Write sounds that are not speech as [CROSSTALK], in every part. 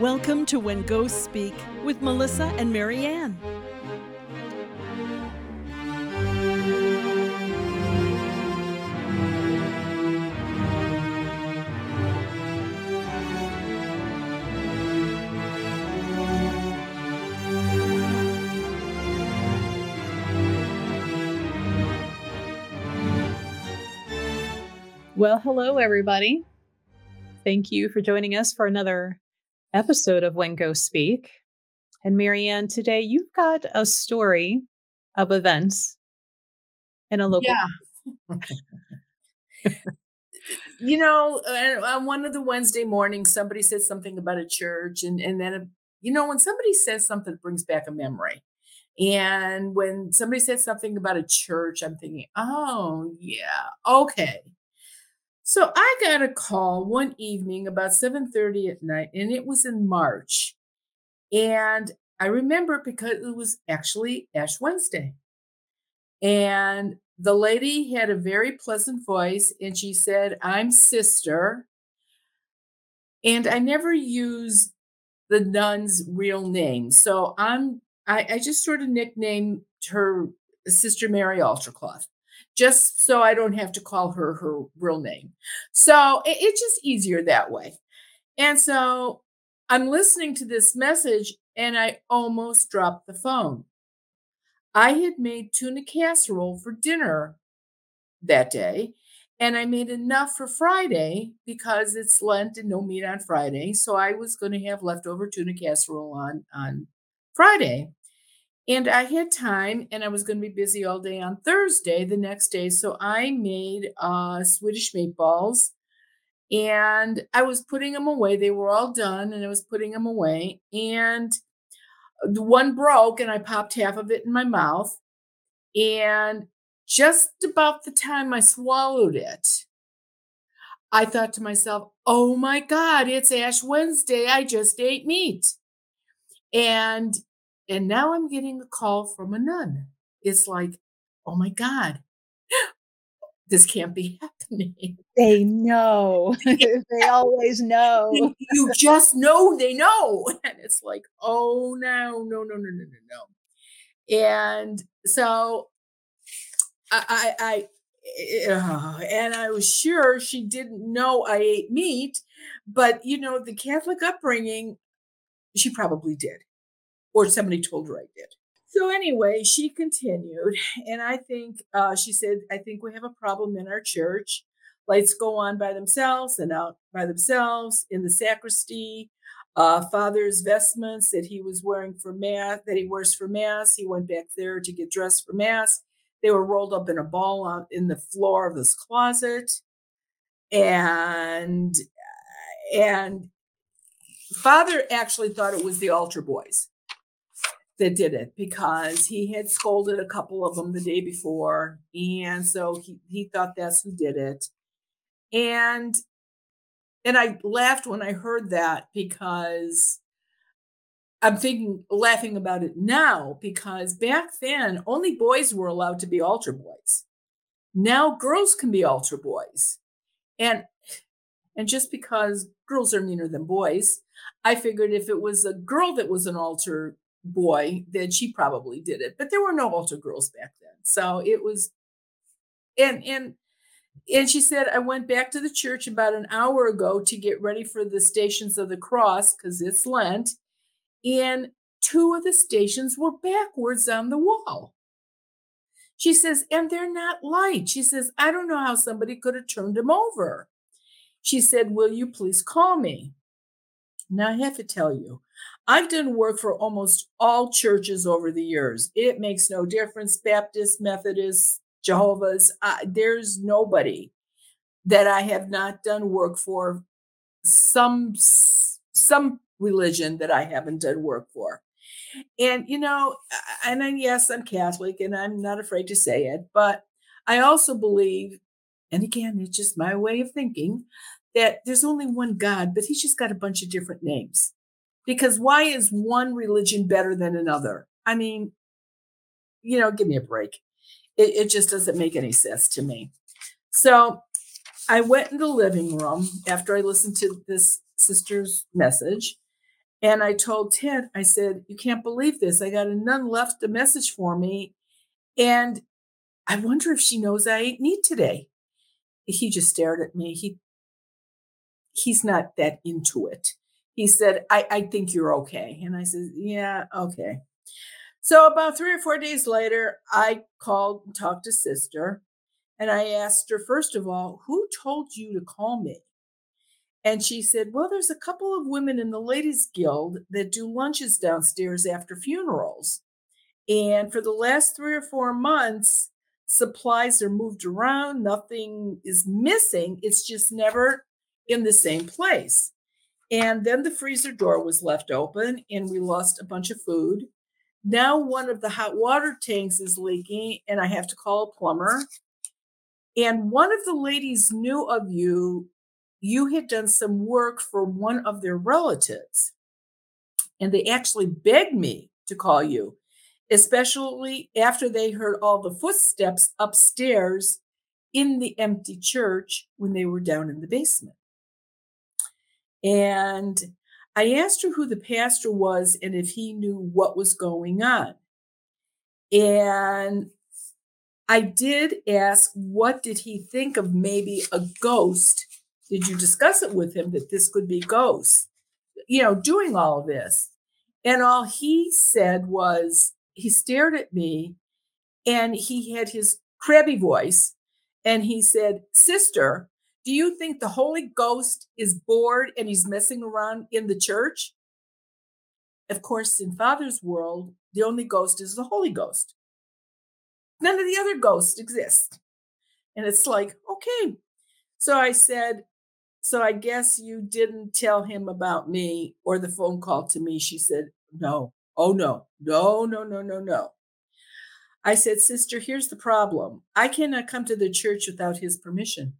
Welcome to When Ghosts Speak with Melissa and Mary Ann. Well, hello, everybody. Thank you for joining us for another episode of When Ghosts Speak. And Mary Ann, today you've got a story of events in a local. Yeah. you know, uh, on one of the Wednesday mornings, somebody said something about a church, and and then uh, you know when somebody says something, it brings back a memory. And when somebody said something about a church, I'm thinking, oh yeah, okay. So I got a call one evening about 7:30 at night and it was in March. And I remember because it was actually Ash Wednesday. And the lady had a very pleasant voice and she said, "I'm sister." And I never use the nun's real name. So I'm I, I just sort of nicknamed her Sister Mary Altarcloth just so I don't have to call her her real name. So it, it's just easier that way. And so I'm listening to this message and I almost dropped the phone. I had made tuna casserole for dinner that day, and I made enough for Friday because it's Lent and no meat on Friday. So I was going to have leftover tuna casserole on on Friday. And I had time and I was going to be busy all day on Thursday, the next day. So I made uh, Swedish meatballs and I was putting them away. They were all done and I was putting them away. And the one broke and I popped half of it in my mouth. And just about the time I swallowed it, I thought to myself, oh my God, it's Ash Wednesday. I just ate meat. And and now I'm getting a call from a nun. It's like, oh my God, [GASPS] this can't be [LAUGHS] happening. They know. they [LAUGHS] always know. you just know they know. [LAUGHS] And it's like, oh no, no, no, no, no, no, no. And so I, I, I uh, and I was sure she didn't know I ate meat, but you know, the Catholic upbringing, she probably did or somebody told her I did. So anyway, she continued, and I think uh, she said, "I think we have a problem in our church. Lights go on by themselves and out by themselves in the sacristy. Uh, father's vestments that he was wearing for mass, that he wears for mass, he went back there to get dressed for mass. They were rolled up in a ball on, in the floor of this closet, and and father actually thought it was the altar boys." That did it because he had scolded a couple of them the day before. And so he, he thought that's who did it. And and I laughed when I heard that because I'm thinking laughing about it now because back then only boys were allowed to be altar boys. Now girls can be altar boys. And and just because girls are meaner than boys, I figured if it was a girl that was an altar boy, then she probably did it. But there were no altar girls back then. So it was and and and she said, I went back to the church about an hour ago to get ready for the stations of the cross because it's Lent. And two of the stations were backwards on the wall. She says, and they're not light. She says, I don't know how somebody could have turned them over. She said, Will you please call me? Now I have to tell you, I've done work for almost all churches over the years. It makes no difference Baptist, Methodist, Jehovah's. Uh, there's nobody that I have not done work for some some religion that I haven't done work for. And you know, and then yes, I'm Catholic and I'm not afraid to say it, but I also believe and again, it's just my way of thinking that there's only one God, but he's just got a bunch of different names. Because why is one religion better than another? I mean, you know, give me a break. It, it just doesn't make any sense to me. So I went in the living room after I listened to this sister's message. And I told Ted, I said, You can't believe this. I got a nun left a message for me. And I wonder if she knows I ate meat today. He just stared at me. He he's not that into it. He said, I, I think you're okay. And I said, Yeah, okay. So about three or four days later, I called and talked to sister. And I asked her, first of all, who told you to call me? And she said, Well, there's a couple of women in the Ladies Guild that do lunches downstairs after funerals. And for the last three or four months, supplies are moved around, nothing is missing. It's just never in the same place. And then the freezer door was left open and we lost a bunch of food. Now one of the hot water tanks is leaking and I have to call a plumber. And one of the ladies knew of you. You had done some work for one of their relatives. And they actually begged me to call you, especially after they heard all the footsteps upstairs in the empty church when they were down in the basement. And I asked her who the pastor was and if he knew what was going on. And I did ask, what did he think of maybe a ghost? Did you discuss it with him that this could be ghosts, you know, doing all of this? And all he said was, he stared at me and he had his crabby voice and he said, Sister, do you think the Holy Ghost is bored and he's messing around in the church? Of course, in Father's world, the only ghost is the Holy Ghost. None of the other ghosts exist. And it's like, okay. So I said, so I guess you didn't tell him about me or the phone call to me. She said, no. Oh, no, no, no, no, no, no. I said, Sister, here's the problem. I cannot come to the church without his permission.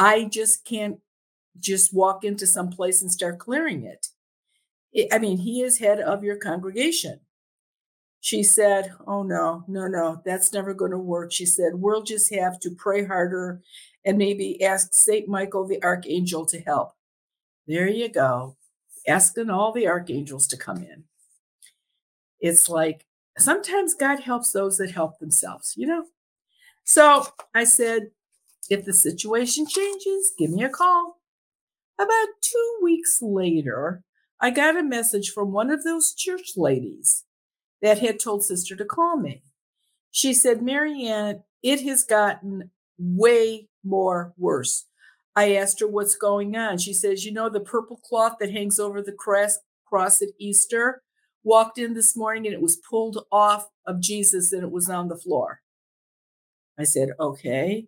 I just can't just walk into some place and start clearing it. I mean, he is head of your congregation. She said, Oh, no, no, no, that's never going to work. She said, We'll just have to pray harder and maybe ask St. Michael the Archangel to help. There you go, asking all the archangels to come in. It's like sometimes God helps those that help themselves, you know? So I said, if the situation changes, give me a call. About two weeks later, I got a message from one of those church ladies that had told sister to call me. She said, Mary Ann, it has gotten way more worse. I asked her what's going on. She says, You know, the purple cloth that hangs over the cross, cross at Easter walked in this morning and it was pulled off of Jesus and it was on the floor. I said, Okay.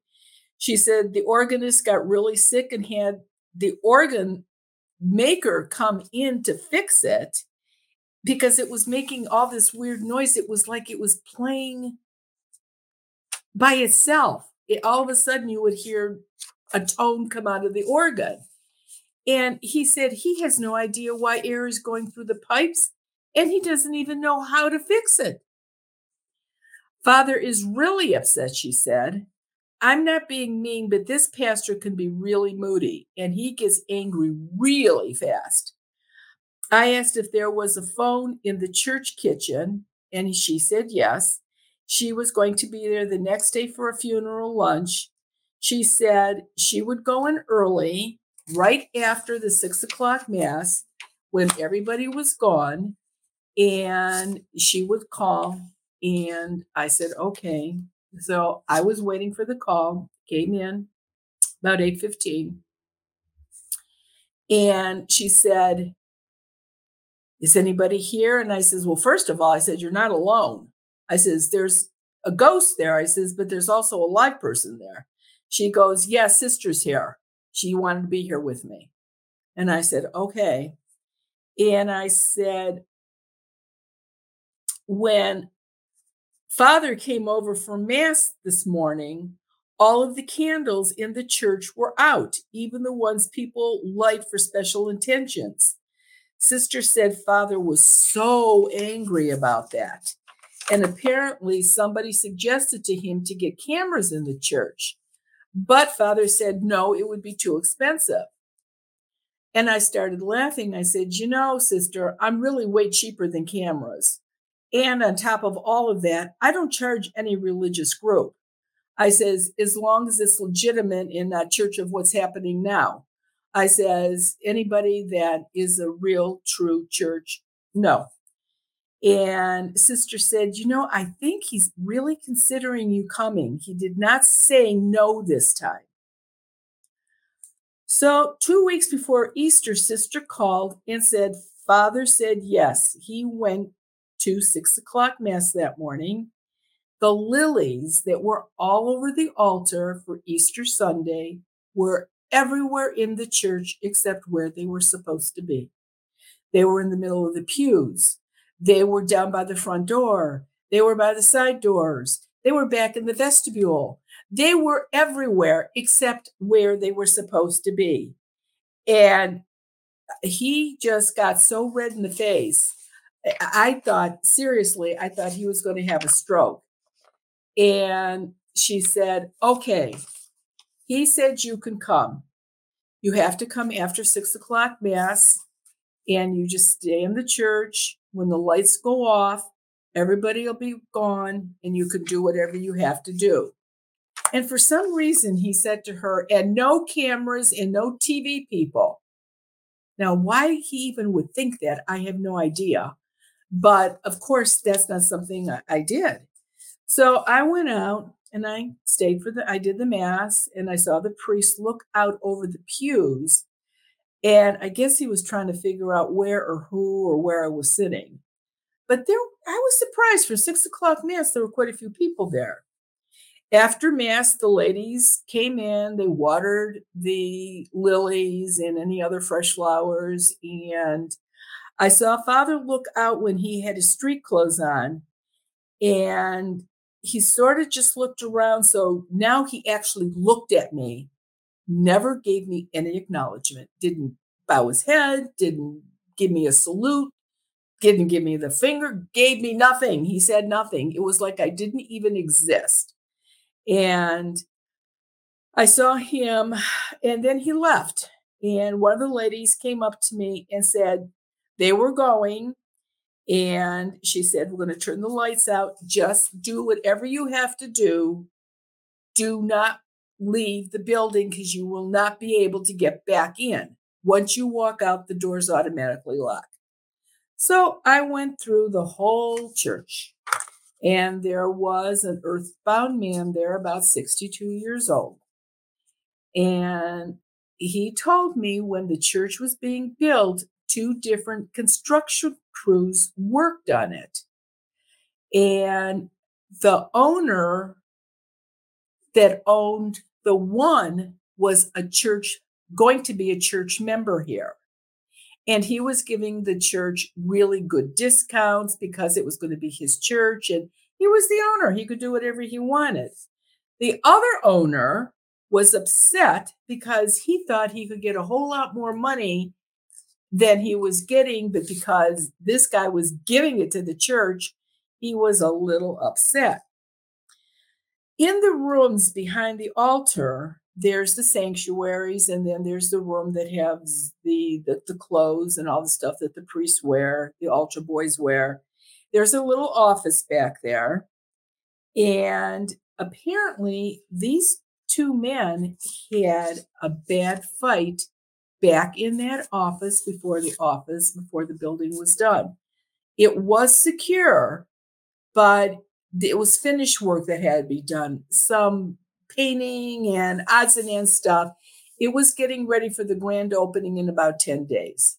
She said the organist got really sick and had the organ maker come in to fix it because it was making all this weird noise. It was like it was playing by itself. It, all of a sudden, you would hear a tone come out of the organ. And he said he has no idea why air is going through the pipes and he doesn't even know how to fix it. Father is really upset, she said. I'm not being mean, but this pastor can be really moody and he gets angry really fast. I asked if there was a phone in the church kitchen, and she said yes. She was going to be there the next day for a funeral lunch. She said she would go in early, right after the six o'clock mass, when everybody was gone, and she would call. And I said, okay. So I was waiting for the call, came in about 8:15. And she said, Is anybody here? And I says, Well, first of all, I said, You're not alone. I says, There's a ghost there. I says, but there's also a live person there. She goes, Yeah, sister's here. She wanted to be here with me. And I said, Okay. And I said, when Father came over for Mass this morning. All of the candles in the church were out, even the ones people light for special intentions. Sister said Father was so angry about that. And apparently, somebody suggested to him to get cameras in the church. But Father said no, it would be too expensive. And I started laughing. I said, You know, sister, I'm really way cheaper than cameras. And on top of all of that, I don't charge any religious group. I says, as long as it's legitimate in that church of what's happening now. I says, anybody that is a real true church, no. And sister said, you know, I think he's really considering you coming. He did not say no this time. So, two weeks before Easter, sister called and said, Father said yes. He went to six o'clock mass that morning. The lilies that were all over the altar for Easter Sunday were everywhere in the church except where they were supposed to be. They were in the middle of the pews. They were down by the front door. They were by the side doors. They were back in the vestibule. They were everywhere except where they were supposed to be. And he just got so red in the face. I thought, seriously, I thought he was going to have a stroke. And she said, okay, he said, You can come. You have to come after six o'clock mass and you just stay in the church. When the lights go off, everybody will be gone and you can do whatever you have to do. And for some reason, he said to her, and no cameras and no TV people. Now, why he even would think that, I have no idea. But of course, that's not something I, I did. So I went out and I stayed for the, I did the mass and I saw the priest look out over the pews. And I guess he was trying to figure out where or who or where I was sitting. But there, I was surprised for six o'clock mass, there were quite a few people there. After mass, the ladies came in, they watered the lilies and any other fresh flowers. And I saw Father look out when he had his street clothes on. And he sort of just looked around. So now he actually looked at me, never gave me any acknowledgement, didn't bow his head, didn't give me a salute, didn't give me the finger, gave me nothing. He said nothing. It was like I didn't even exist. And I saw him, and then he left. And one of the ladies came up to me and said they were going and she said, We're going to turn the lights out. Just do whatever you have to do. Do not leave the building because you will not be able to get back in. Once you walk out, the doors automatically lock. So I went through the whole church, and there was an earthbound man there, about 62 years old. And he told me when the church was being built, two different construction crews worked on it. And the owner that owned the one was a church, going to be a church member here. And he was giving the church really good discounts because it was going to be his church. And he was the owner, he could do whatever he wanted. The other owner was upset because he thought he could get a whole lot more money than he was getting, but because this guy was giving it to the church, he was a little upset. In the rooms behind the altar, there's the sanctuaries, and then there's the room that has the, the, the clothes and all the stuff that the priests wear, the altar boys wear. There's a little office back there. And apparently, these two men had a bad fight back in that office before the office, before the building was done. It was secure, but it was finished work that had to be done, some painting and odds and ends stuff. It was getting ready for the grand opening in about 10 days.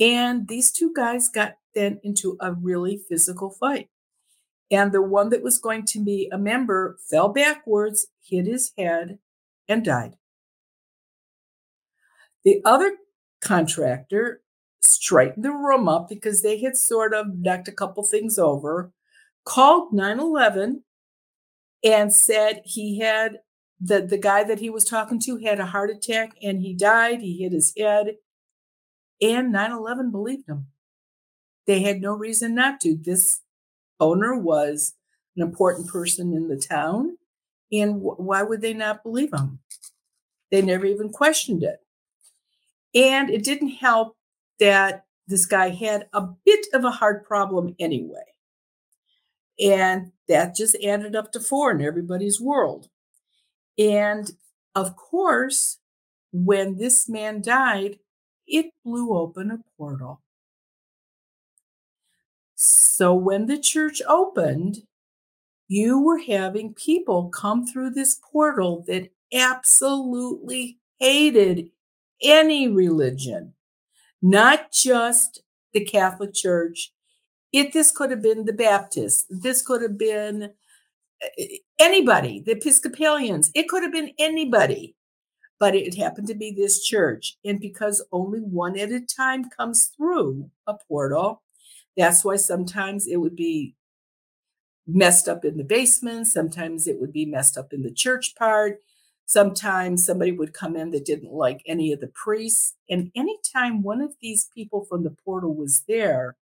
And these two guys got then into a really physical fight. And the one that was going to be a member fell backwards, hit his head, and died. The other contractor straightened the room up because they had sort of knocked a couple things over, called 911 and said he had the, the guy that he was talking to had a heart attack and he died. He hit his head. And 911 believed him. They had no reason not to. This owner was an important person in the town. And why would they not believe him? They never even questioned it. And it didn't help that this guy had a bit of a heart problem anyway. And that just added up to four in everybody's world. And of course, when this man died, it blew open a portal. So when the church opened, you were having people come through this portal that absolutely hated any religion, not just the Catholic Church. If this could have been the Baptists. This could have been eh, anybody, the Episcopalians. It could have been anybody. But it happened to be this church. And because only one at a time comes through a portal, that's why sometimes it would be messed up in the basement. Sometimes it would be messed up in the church part. Sometimes somebody would come in that didn't like any of the priests. And anytime one of these people from the portal was there,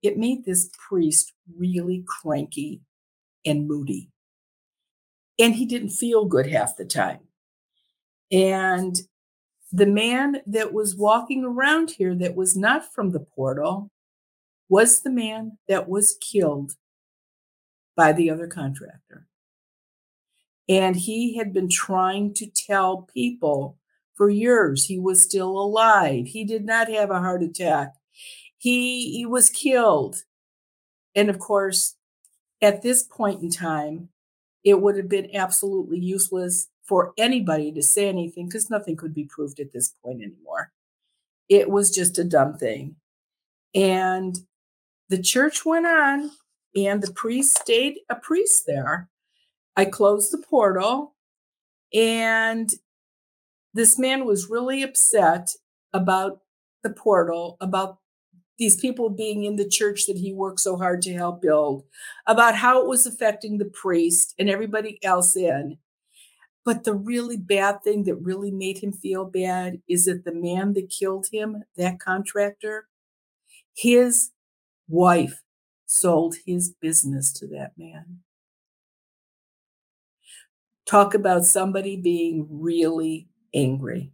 it made this priest really cranky and moody. And he didn't feel good half the time. And the man that was walking around here that was not from the portal was the man that was killed by the other contractor. And he had been trying to tell people for years he was still alive. He did not have a heart attack. He, he was killed. And of course, at this point in time, it would have been absolutely useless for anybody to say anything because nothing could be proved at this point anymore. It was just a dumb thing. And the church went on and the priest stayed a priest there. I closed the portal, and this man was really upset about the portal, about these people being in the church that he worked so hard to help build, about how it was affecting the priest and everybody else in. But the really bad thing that really made him feel bad is that the man that killed him, that contractor, his wife sold his business to that man. Talk about somebody being really angry.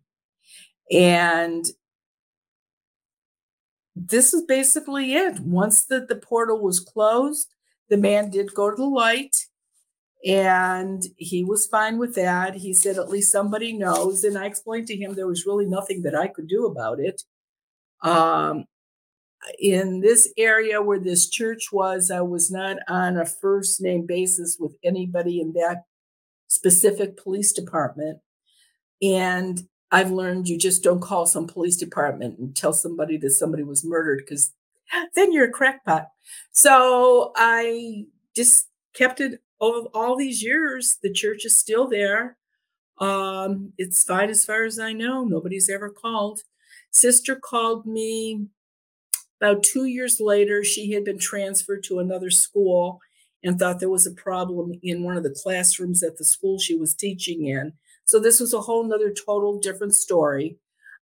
And this is basically it. Once the, the portal was closed, the man did go to the light and he was fine with that. He said, at least somebody knows. And I explained to him there was really nothing that I could do about it. Um, in this area where this church was, I was not on a first name basis with anybody in that specific police department. And I've learned you just don't call some police department and tell somebody that somebody was murdered because [LAUGHS] then you're a crackpot. So I just kept it over all these years. The church is still there. Um, it's fine as far as I know. Nobody's ever called. Sister called me about two years later, she had been transferred to another school and thought there was a problem in one of the classrooms at the school she was teaching in. So this was a whole nother total different story.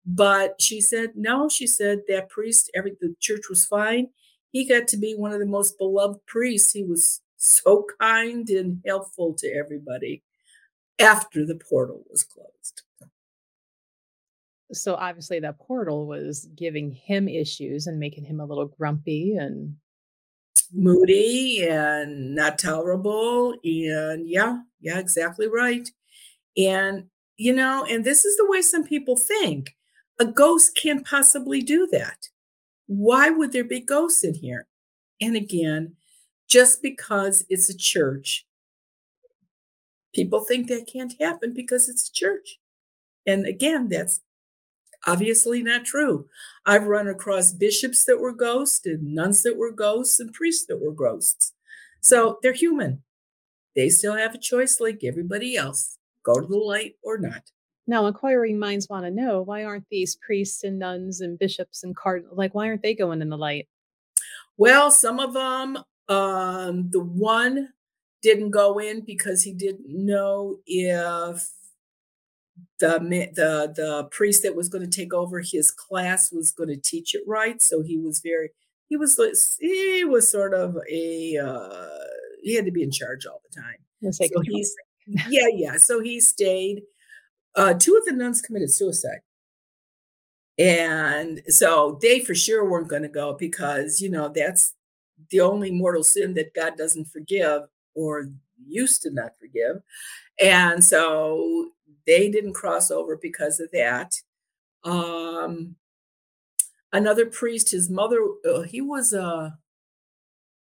But she said, no, she said that priest, every the church was fine. He got to be one of the most beloved priests. He was so kind and helpful to everybody after the portal was closed so obviously that portal was giving him issues and making him a little grumpy and moody and not tolerable and yeah yeah exactly right. And you know and this is the way some people think. A ghost can't possibly do that. Why would there be ghosts in here? And again just because it's a church people think that can't happen because it's a church. And again that's Obviously, not true. I've run across bishops that were ghosts and nuns that were ghosts and priests that were ghosts. So they're human. They still have a choice like everybody else go to the light or not. Now, inquiring minds want to know why aren't these priests and nuns and bishops and cardinals, like, why aren't they going in the light? Well, some of them, um, the one didn't go in because he didn't know if the the the priest that was going to take over his class was going to teach it right so he was very he was he was sort of a uh, he had to be in charge all the time so he's [LAUGHS] yeah yeah so he stayed uh, two of the nuns committed suicide And so they for sure weren't going to go because, you know, that's the only mortal sin that God doesn't forgive or used to not forgive. And so they didn't cross over because of that. Um, another priest, his mother, uh, he was a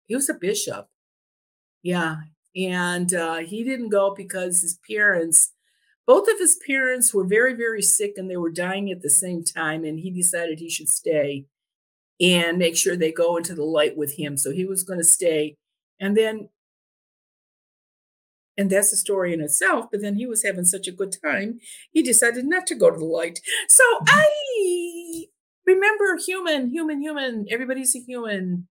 he was a bishop. Yeah, and uh, he didn't go because his parents, both of his parents, were very very sick and they were dying at the same time, and he decided he should stay and make sure they go into the light with him. So he was going to stay, and then and that's a story in itself. But then he was having such a good time, he decided not to go to the light. So mm-hmm. I remember human, human, human. Everybody's a human.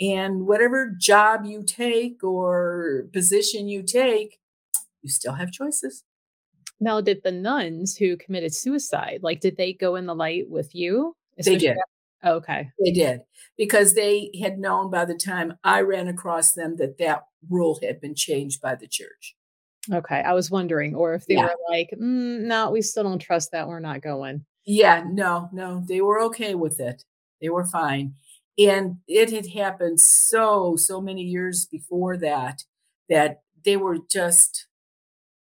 And whatever job you take or position you take, you still have choices. Now, did the nuns who committed suicide, like, did they go in the light with you? They did. Okay. They did because they had known by the time I ran across them that that rule had been changed by the church. Okay. I was wondering, or if they yeah. were like, mm, no, we still don't trust that. We're not going. Yeah, no, no, they were okay with it. They were fine. And it had happened so, so many years before that, that they were just,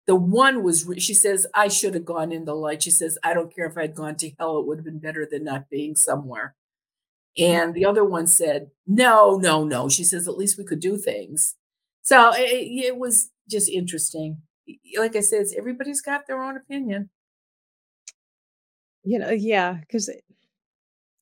the one was, she says, I should have gone in the light. She says, I don't care if I'd gone to hell, it would have been better than not being somewhere. Mm-hmm. And the other one said, no, no, no. She says, at least we could do things. So it, it was just interesting. Like I said, everybody's got their own opinion. You know, yeah, because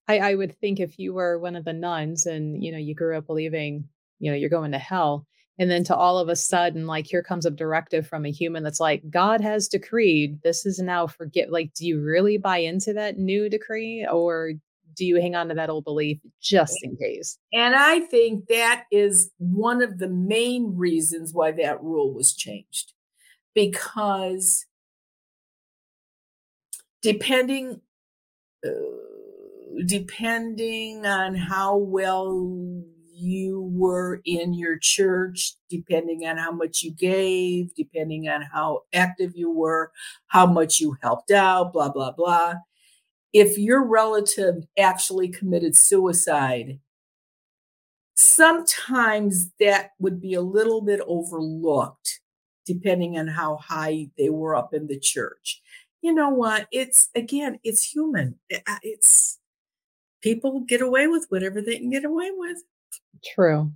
I, I would think if you were one of the nuns and you know you grew up believing you know you're going to hell, and then to all of a sudden like here comes a directive from a human that's like God has decreed this is now forget. Like, do you really buy into that new decree, or do you hang on to that old belief just in case? And I think that is one of the main reasons why that rule was changed because depending uh, depending on how well you were in your church, depending on how much you gave, depending on how active you were, how much you helped out, blah, blah, blah. If your relative actually committed suicide, sometimes that would be a little bit overlooked, depending on how high they were up in the church you know what? It's again, it's human. It's people get away with whatever they can get away with. True.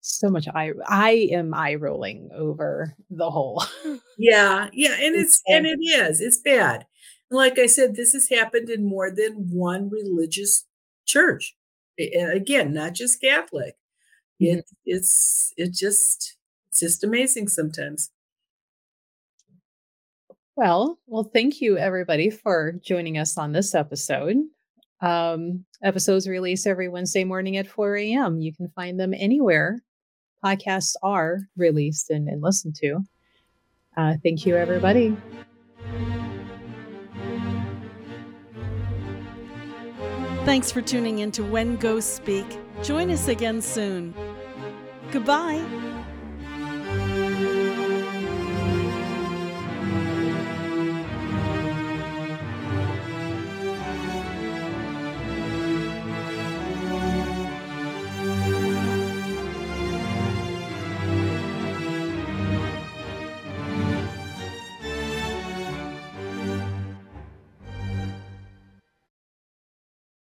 So much I I am eye rolling over the whole. yeah, yeah, and it's, [LAUGHS] it's and it is. It's bad. Like I said, this has happened in more than one religious church. And again, not just Catholic. Mm-hmm. It, it's it just it's just amazing sometimes. Well, well, thank you everybody for joining us on this episode. Um, episodes release every Wednesday morning at 4 a.m. You can find them anywhere podcasts are released and, and listened to. Uh, thank you, everybody. Thanks for tuning in to When Ghosts Speak. Join us again soon. Goodbye.